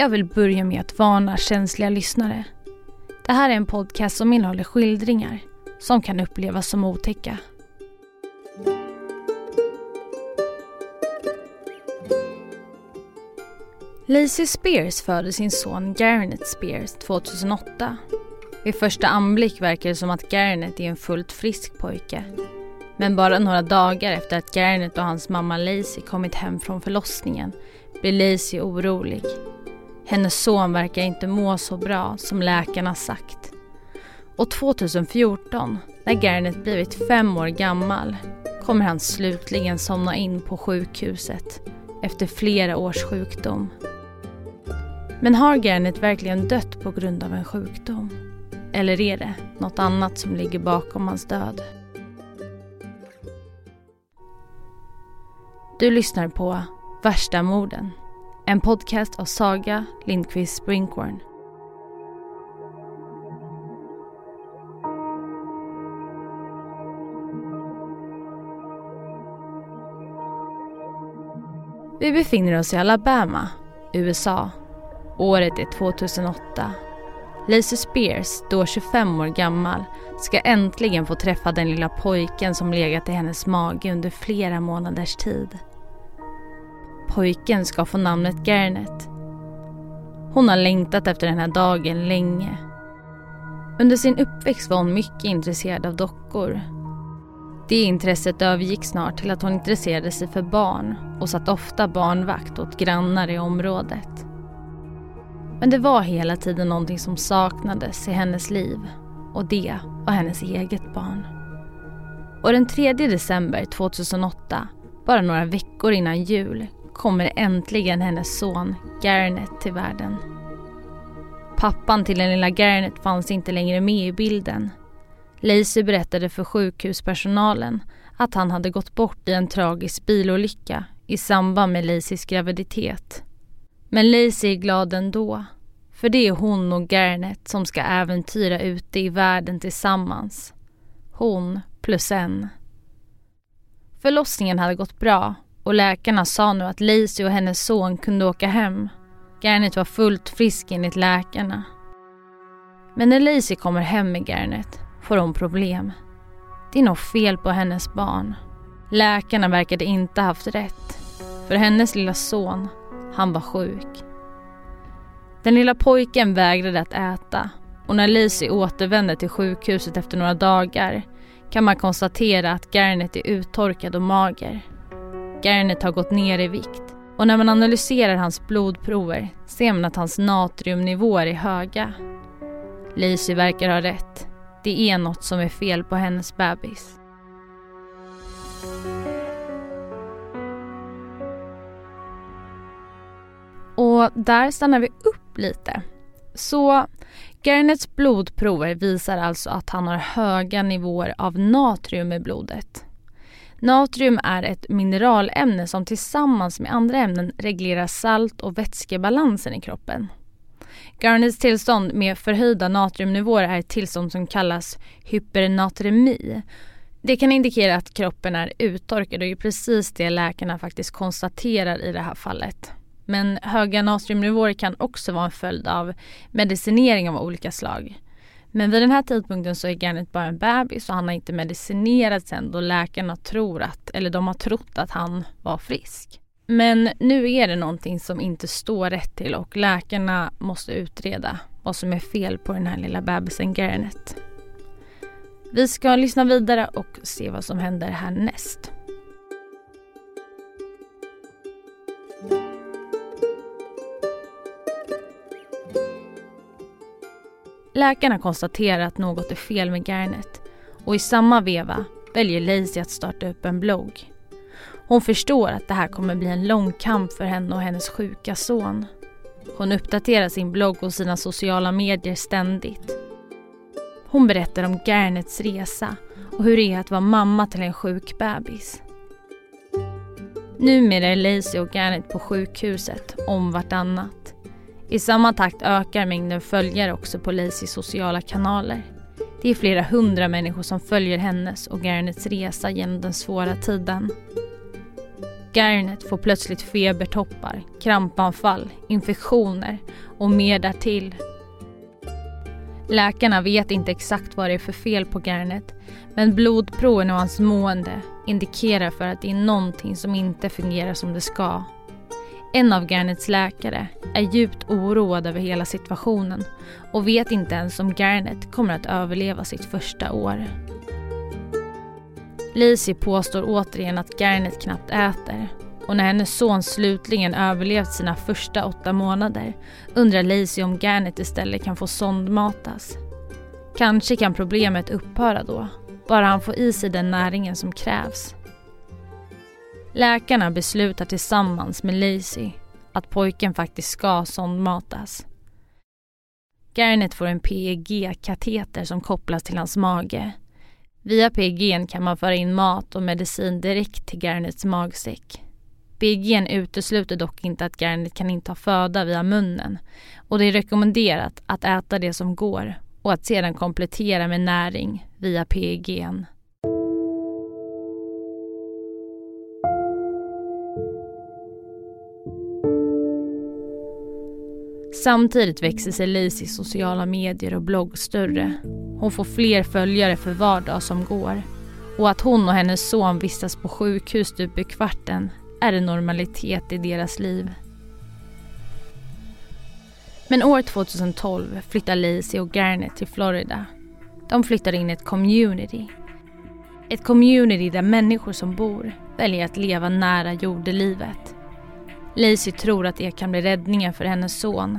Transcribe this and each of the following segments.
Jag vill börja med att varna känsliga lyssnare. Det här är en podcast som innehåller skildringar som kan upplevas som otäcka. Lacey Spears födde sin son Garnet Spears 2008. Vid första anblick verkar det som att Garnet är en fullt frisk pojke. Men bara några dagar efter att Garnet och hans mamma Lacey kommit hem från förlossningen blir Lacey orolig. Hennes son verkar inte må så bra som läkarna sagt. Och 2014, när Garnet blivit fem år gammal, kommer han slutligen somna in på sjukhuset efter flera års sjukdom. Men har Garnet verkligen dött på grund av en sjukdom? Eller är det något annat som ligger bakom hans död? Du lyssnar på Värsta morden. En podcast av Saga Lindqvist Springhorn. Vi befinner oss i Alabama, USA. Året är 2008. Lacey Spears, då 25 år gammal, ska äntligen få träffa den lilla pojken som legat i hennes mage under flera månaders tid. Pojken ska få namnet Garnet. Hon har längtat efter den här dagen länge. Under sin uppväxt var hon mycket intresserad av dockor. Det intresset övergick snart till att hon intresserade sig för barn och satt ofta barnvakt åt grannar i området. Men det var hela tiden någonting som saknades i hennes liv och det var hennes eget barn. Och den 3 december 2008, bara några veckor innan jul, kommer äntligen hennes son Garnet till världen. Pappan till den lilla Garnet fanns inte längre med i bilden. Lacey berättade för sjukhuspersonalen att han hade gått bort i en tragisk bilolycka i samband med Laceys graviditet. Men Lacey är glad ändå. För det är hon och Garnet som ska äventyra ute i världen tillsammans. Hon plus en. Förlossningen hade gått bra och läkarna sa nu att Lacey och hennes son kunde åka hem. Garnet var fullt frisk enligt läkarna. Men när Lacey kommer hem med Garnet får hon problem. Det är något fel på hennes barn. Läkarna verkade inte haft rätt. För hennes lilla son, han var sjuk. Den lilla pojken vägrade att äta och när Lacey återvänder till sjukhuset efter några dagar kan man konstatera att Garnet är uttorkad och mager. Garnet har gått ner i vikt och när man analyserar hans blodprover ser man att hans natriumnivåer är höga. Lacey verkar ha rätt. Det är något som är fel på hennes bebis. Och där stannar vi upp lite. Så Garnets blodprover visar alltså att han har höga nivåer av natrium i blodet. Natrium är ett mineralämne som tillsammans med andra ämnen reglerar salt och vätskebalansen i kroppen. Garnets tillstånd med förhöjda natriumnivåer är ett tillstånd som kallas hypernatremi. Det kan indikera att kroppen är uttorkad och det är precis det läkarna faktiskt konstaterar i det här fallet. Men höga natriumnivåer kan också vara en följd av medicinering av olika slag. Men vid den här tidpunkten så är Garnet bara en bebis och han har inte medicinerats än då läkarna tror att, eller de har trott att han var frisk. Men nu är det någonting som inte står rätt till och läkarna måste utreda vad som är fel på den här lilla bebisen Garnet. Vi ska lyssna vidare och se vad som händer härnäst. Läkarna konstaterar att något är fel med Garnet och i samma veva väljer Lacey att starta upp en blogg. Hon förstår att det här kommer bli en lång kamp för henne och hennes sjuka son. Hon uppdaterar sin blogg och sina sociala medier ständigt. Hon berättar om Garnets resa och hur det är att vara mamma till en sjuk bebis. Numera är Lacey och Garnet på sjukhuset om vartannat. I samma takt ökar mängden följare också på Lazys sociala kanaler. Det är flera hundra människor som följer hennes och Garnets resa genom den svåra tiden. Garnet får plötsligt febertoppar, krampanfall, infektioner och mer därtill. Läkarna vet inte exakt vad det är för fel på Garnet men blodproven och hans mående indikerar för att det är någonting som inte fungerar som det ska. En av Garnets läkare är djupt oroad över hela situationen och vet inte ens om Garnet kommer att överleva sitt första år. Lacey påstår återigen att Garnet knappt äter och när hennes son slutligen överlevt sina första åtta månader undrar Lacey om Garnet istället kan få sondmatas. Kanske kan problemet upphöra då, bara han får i sig den näringen som krävs. Läkarna beslutar tillsammans med Lacey att pojken faktiskt ska sondmatas. Garnet får en PEG-kateter som kopplas till hans mage. Via PEG kan man föra in mat och medicin direkt till Garnets magsäck. PEG utesluter dock inte att Garnet kan inta föda via munnen och det är rekommenderat att äta det som går och att sedan komplettera med näring via PEG. Samtidigt växer sig Lacys sociala medier och blogg större. Hon får fler följare för var dag som går. Och att hon och hennes son vistas på sjukhus stup i kvarten är en normalitet i deras liv. Men år 2012 flyttar Lacey och Garnet till Florida. De flyttar in i ett community. Ett community där människor som bor väljer att leva nära jordelivet. Lacey tror att det kan bli räddningen för hennes son.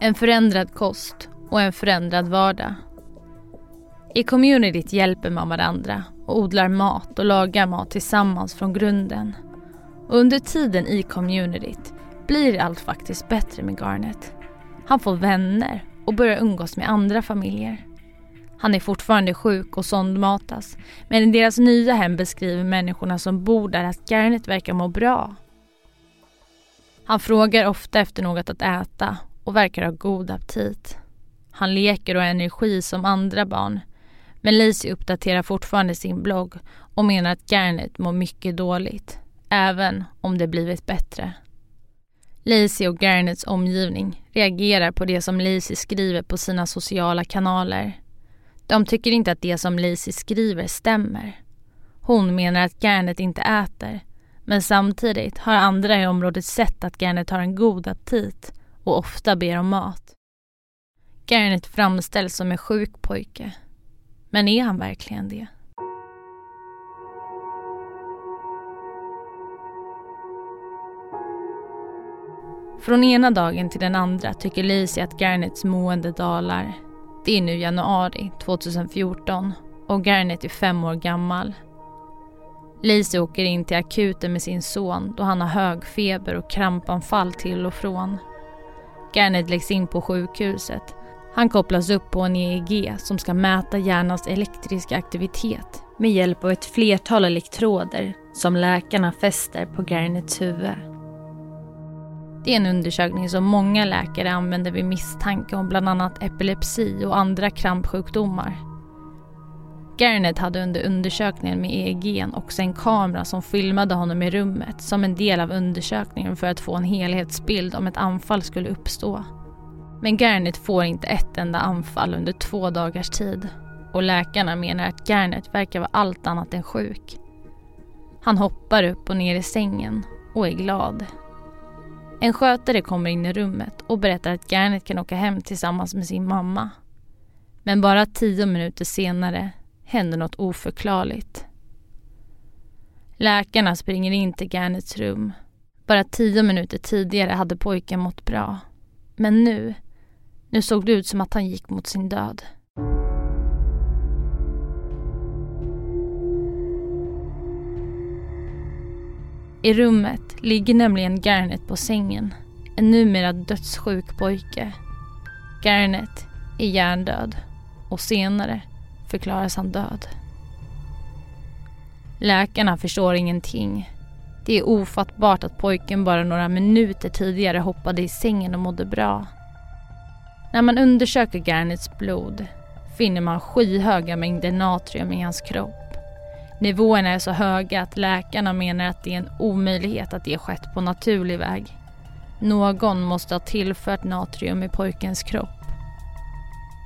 En förändrad kost och en förändrad vardag. I communityt hjälper man varandra och odlar mat och lagar mat tillsammans från grunden. Och under tiden i communityt blir allt faktiskt bättre med Garnet. Han får vänner och börjar umgås med andra familjer. Han är fortfarande sjuk och sondmatas men i deras nya hem beskriver människorna som bor där att Garnet verkar må bra han frågar ofta efter något att äta och verkar ha god aptit. Han leker och har energi som andra barn. Men Lacey uppdaterar fortfarande sin blogg och menar att Garnet mår mycket dåligt, även om det blivit bättre. Lacey och Garnets omgivning reagerar på det som Lacey skriver på sina sociala kanaler. De tycker inte att det som Lacey skriver stämmer. Hon menar att Garnet inte äter men samtidigt har andra i området sett att Garnet har en god aptit och ofta ber om mat. Garnet framställs som en sjuk pojke. Men är han verkligen det? Från ena dagen till den andra tycker Lacey att Garnets mående dalar. Det är nu januari 2014 och Garnet är fem år gammal Lacey åker in till akuten med sin son då han har hög feber och krampanfall till och från. Garnet läggs in på sjukhuset. Han kopplas upp på en EEG som ska mäta hjärnans elektriska aktivitet med hjälp av ett flertal elektroder som läkarna fäster på Garnets huvud. Det är en undersökning som många läkare använder vid misstanke om bland annat epilepsi och andra krampsjukdomar. Garnet hade under undersökningen med EEG också en kamera som filmade honom i rummet som en del av undersökningen för att få en helhetsbild om ett anfall skulle uppstå. Men Garnet får inte ett enda anfall under två dagars tid och läkarna menar att Garnet verkar vara allt annat än sjuk. Han hoppar upp och ner i sängen och är glad. En skötare kommer in i rummet och berättar att Garnet kan åka hem tillsammans med sin mamma. Men bara tio minuter senare händer något oförklarligt. Läkarna springer in till Garnets rum. Bara tio minuter tidigare hade pojken mått bra. Men nu, nu såg det ut som att han gick mot sin död. I rummet ligger nämligen Garnet på sängen. En numera dödssjuk pojke. Garnet är hjärndöd och senare förklaras han död. Läkarna förstår ingenting. Det är ofattbart att pojken bara några minuter tidigare hoppade i sängen och mådde bra. När man undersöker Garnets blod finner man skyhöga mängder natrium i hans kropp. Nivåerna är så höga att läkarna menar att det är en omöjlighet att det skett på naturlig väg. Någon måste ha tillfört natrium i pojkens kropp.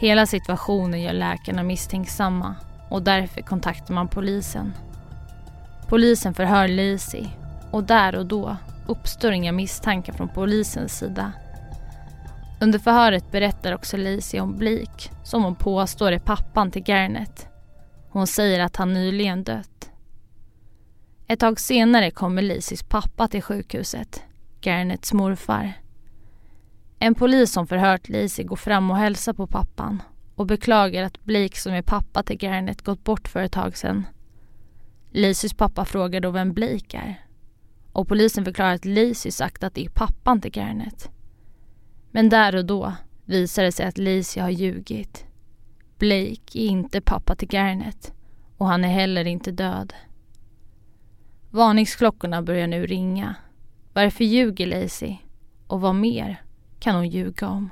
Hela situationen gör läkarna misstänksamma och därför kontaktar man polisen. Polisen förhör Lacey och där och då uppstår inga misstankar från polisens sida. Under förhöret berättar också Lacey om Blake som hon påstår är pappan till Garnet. Hon säger att han nyligen dött. Ett tag senare kommer Laceys pappa till sjukhuset, Garnets morfar. En polis som förhört Lacey går fram och hälsar på pappan och beklagar att Blake som är pappa till Garnet gått bort för ett tag sedan. Lacys pappa frågar då vem Blake är och polisen förklarar att Lacey sagt att det är pappan till Garnet. Men där och då visar det sig att Lacey har ljugit. Blake är inte pappa till Garnet och han är heller inte död. Varningsklockorna börjar nu ringa. Varför ljuger Lacey? Och vad mer kan hon ljuga om?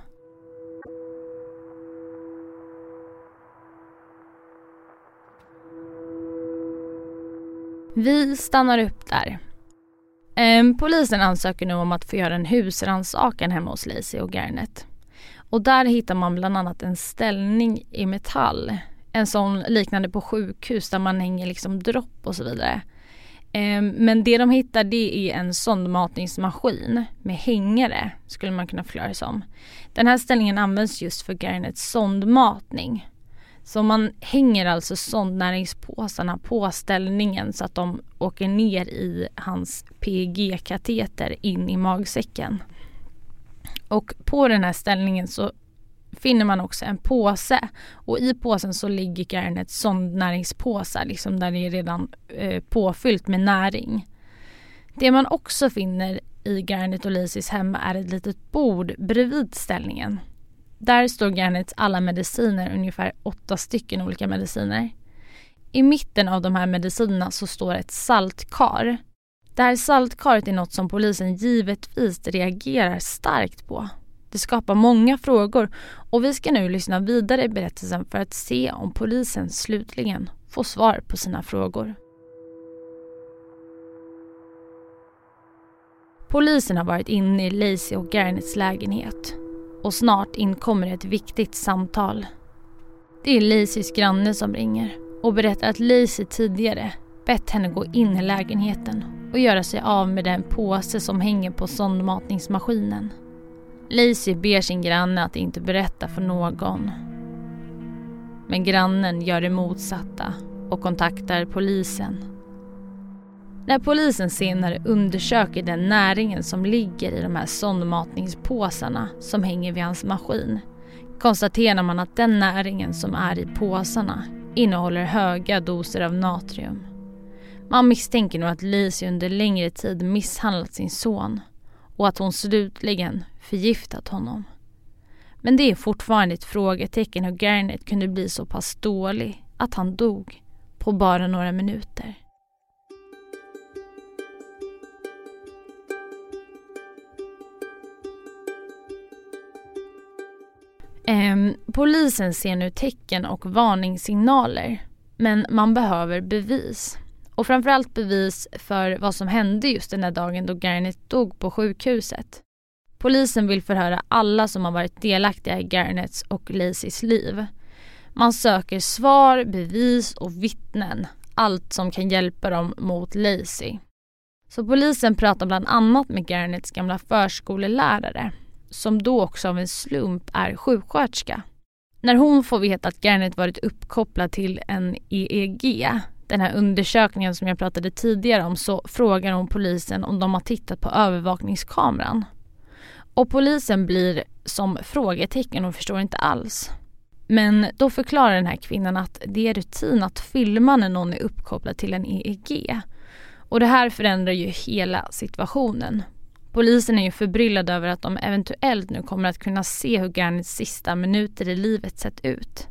Vi stannar upp där. Ehm, polisen ansöker nu om att få göra en husrannsakan hemma hos Lacey och Garnet. Och där hittar man bland annat en ställning i metall. En sån liknande på sjukhus där man hänger liksom dropp och så vidare. Ehm, men det de hittar det är en sondmatningsmaskin med hängare skulle man kunna förklara det som. Den här ställningen används just för Garnets sondmatning. Så man hänger alltså sondnäringspåsarna på ställningen så att de åker ner i hans PEG-kateter in i magsäcken. Och på den här ställningen så finner man också en påse och i påsen så ligger Garnet sondnäringspåsar liksom där det är redan eh, påfyllt med näring. Det man också finner i Garnet och Lisis hem är ett litet bord bredvid ställningen. Där står Garnets alla mediciner, ungefär åtta stycken olika mediciner. I mitten av de här medicinerna så står ett saltkar. Det här saltkaret är något som polisen givetvis reagerar starkt på. Det skapar många frågor och vi ska nu lyssna vidare i berättelsen för att se om polisen slutligen får svar på sina frågor. Polisen har varit inne i Lacey och Garnets lägenhet och snart inkommer ett viktigt samtal. Det är Lacys granne som ringer och berättar att Lacey tidigare bett henne gå in i lägenheten och göra sig av med den påse som hänger på sondmatningsmaskinen. Lacey ber sin granne att inte berätta för någon. Men grannen gör det motsatta och kontaktar polisen. När polisen senare undersöker den näringen som ligger i de här sondmatningspåsarna som hänger vid hans maskin konstaterar man att den näringen som är i påsarna innehåller höga doser av natrium. Man misstänker nog att Lacey under längre tid misshandlat sin son och att hon slutligen förgiftat honom. Men det är fortfarande ett frågetecken hur Garnet kunde bli så pass dålig att han dog på bara några minuter. Eh, polisen ser nu tecken och varningssignaler men man behöver bevis. Och framförallt bevis för vad som hände just den där dagen då Garnet dog på sjukhuset. Polisen vill förhöra alla som har varit delaktiga i Garnets och Lacys liv. Man söker svar, bevis och vittnen. Allt som kan hjälpa dem mot Lacy. Så polisen pratar bland annat med Garnets gamla förskolelärare som då också av en slump är sjuksköterska. När hon får veta att Garnet varit uppkopplad till en EEG, den här undersökningen som jag pratade tidigare om, så frågar hon polisen om de har tittat på övervakningskameran. Och polisen blir som frågetecken och förstår inte alls. Men då förklarar den här kvinnan att det är rutin att filma när någon är uppkopplad till en EEG. Och det här förändrar ju hela situationen. Polisen är ju förbryllad över att de eventuellt nu kommer att kunna se hur Garnets sista minuter i livet sett ut.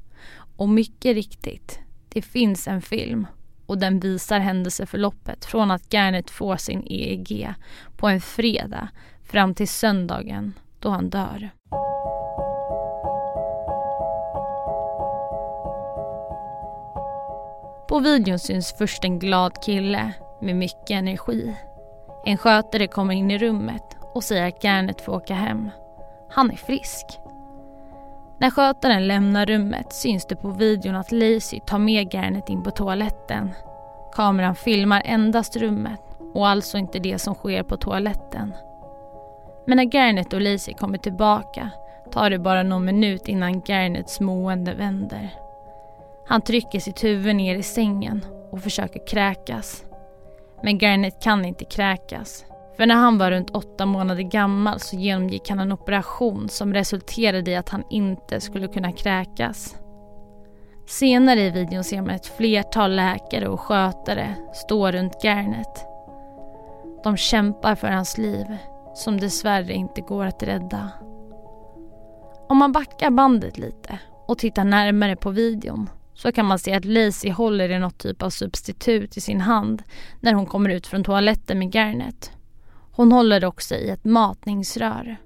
Och mycket riktigt, det finns en film och den visar händelseförloppet från att Garnet får sin EEG på en fredag fram till söndagen då han dör. På videon syns först en glad kille med mycket energi. En skötare kommer in i rummet och säger att Garnet får åka hem. Han är frisk. När skötaren lämnar rummet syns det på videon att Lacey tar med Garnet in på toaletten. Kameran filmar endast rummet och alltså inte det som sker på toaletten. Men när Garnet och Lacey kommer tillbaka tar det bara någon minut innan Garnets mående vänder. Han trycker sitt huvud ner i sängen och försöker kräkas. Men Garnet kan inte kräkas. För när han var runt åtta månader gammal så genomgick han en operation som resulterade i att han inte skulle kunna kräkas. Senare i videon ser man ett flertal läkare och skötare stå runt Garnet. De kämpar för hans liv, som dessvärre inte går att rädda. Om man backar bandet lite och tittar närmare på videon så kan man se att Lacey håller i något typ av substitut i sin hand när hon kommer ut från toaletten med Garnet. Hon håller också i ett matningsrör.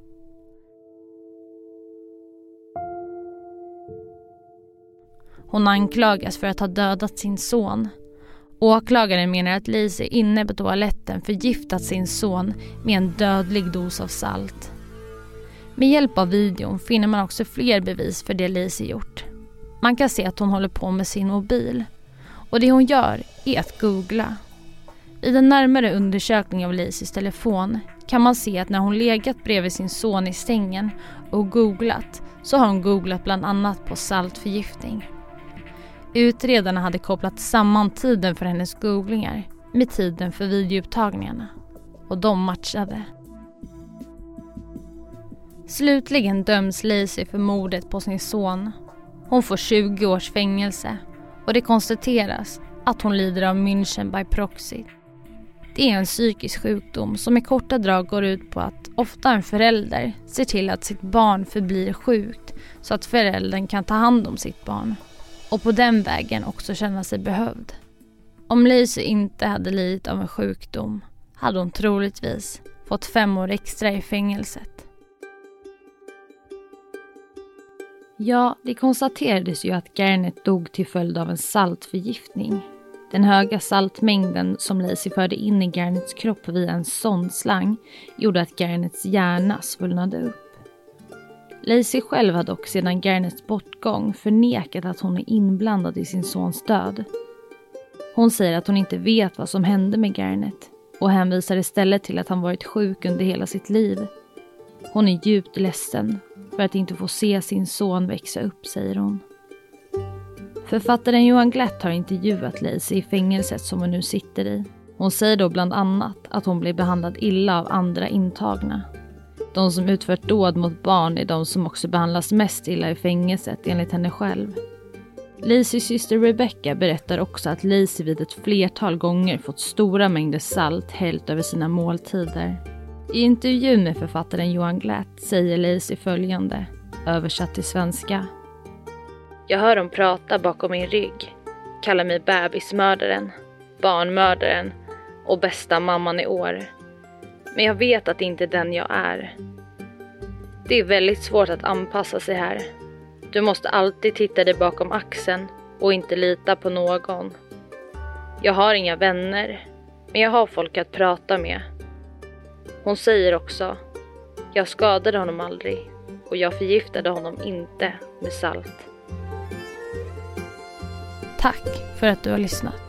Hon anklagas för att ha dödat sin son. Åklagaren menar att Lacey inne på toaletten förgiftat sin son med en dödlig dos av salt. Med hjälp av videon finner man också fler bevis för det Lacey gjort. Man kan se att hon håller på med sin mobil. Och det hon gör är att googla. I en närmare undersökning av Laceys telefon kan man se att när hon legat bredvid sin son i sängen och googlat så har hon googlat bland annat på saltförgiftning. Utredarna hade kopplat samman tiden för hennes googlingar med tiden för videoupptagningarna och de matchade. Slutligen döms Lacey för mordet på sin son. Hon får 20 års fängelse och det konstateras att hon lider av München by proxy. Det är en psykisk sjukdom som i korta drag går ut på att ofta en förälder ser till att sitt barn förblir sjukt så att föräldern kan ta hand om sitt barn och på den vägen också känna sig behövd. Om Lacey inte hade lidit av en sjukdom hade hon troligtvis fått fem år extra i fängelset. Ja, det konstaterades ju att Garnet dog till följd av en saltförgiftning. Den höga saltmängden som Lacey förde in i Garnets kropp via en sondslang gjorde att Garnets hjärna svullnade upp. Lacey själv har dock sedan Garnets bortgång förnekat att hon är inblandad i sin sons död. Hon säger att hon inte vet vad som hände med Garnet och hänvisar istället till att han varit sjuk under hela sitt liv. Hon är djupt ledsen för att inte få se sin son växa upp, säger hon. Författaren Johan Glatt har intervjuat Lacey i fängelset som hon nu sitter i. Hon säger då bland annat att hon blir behandlad illa av andra intagna. De som utfört dåd mot barn är de som också behandlas mest illa i fängelset enligt henne själv. Laceys syster Rebecca berättar också att Lacey vid ett flertal gånger fått stora mängder salt hällt över sina måltider. I intervjun med författaren Johan Glatt säger Lacey följande, översatt till svenska. Jag hör dem prata bakom min rygg, kallar mig bebismördaren, barnmördaren och bästa mamman i år. Men jag vet att det inte är den jag är. Det är väldigt svårt att anpassa sig här. Du måste alltid titta dig bakom axeln och inte lita på någon. Jag har inga vänner, men jag har folk att prata med. Hon säger också, jag skadade honom aldrig och jag förgiftade honom inte med salt. Tack för att du har lyssnat.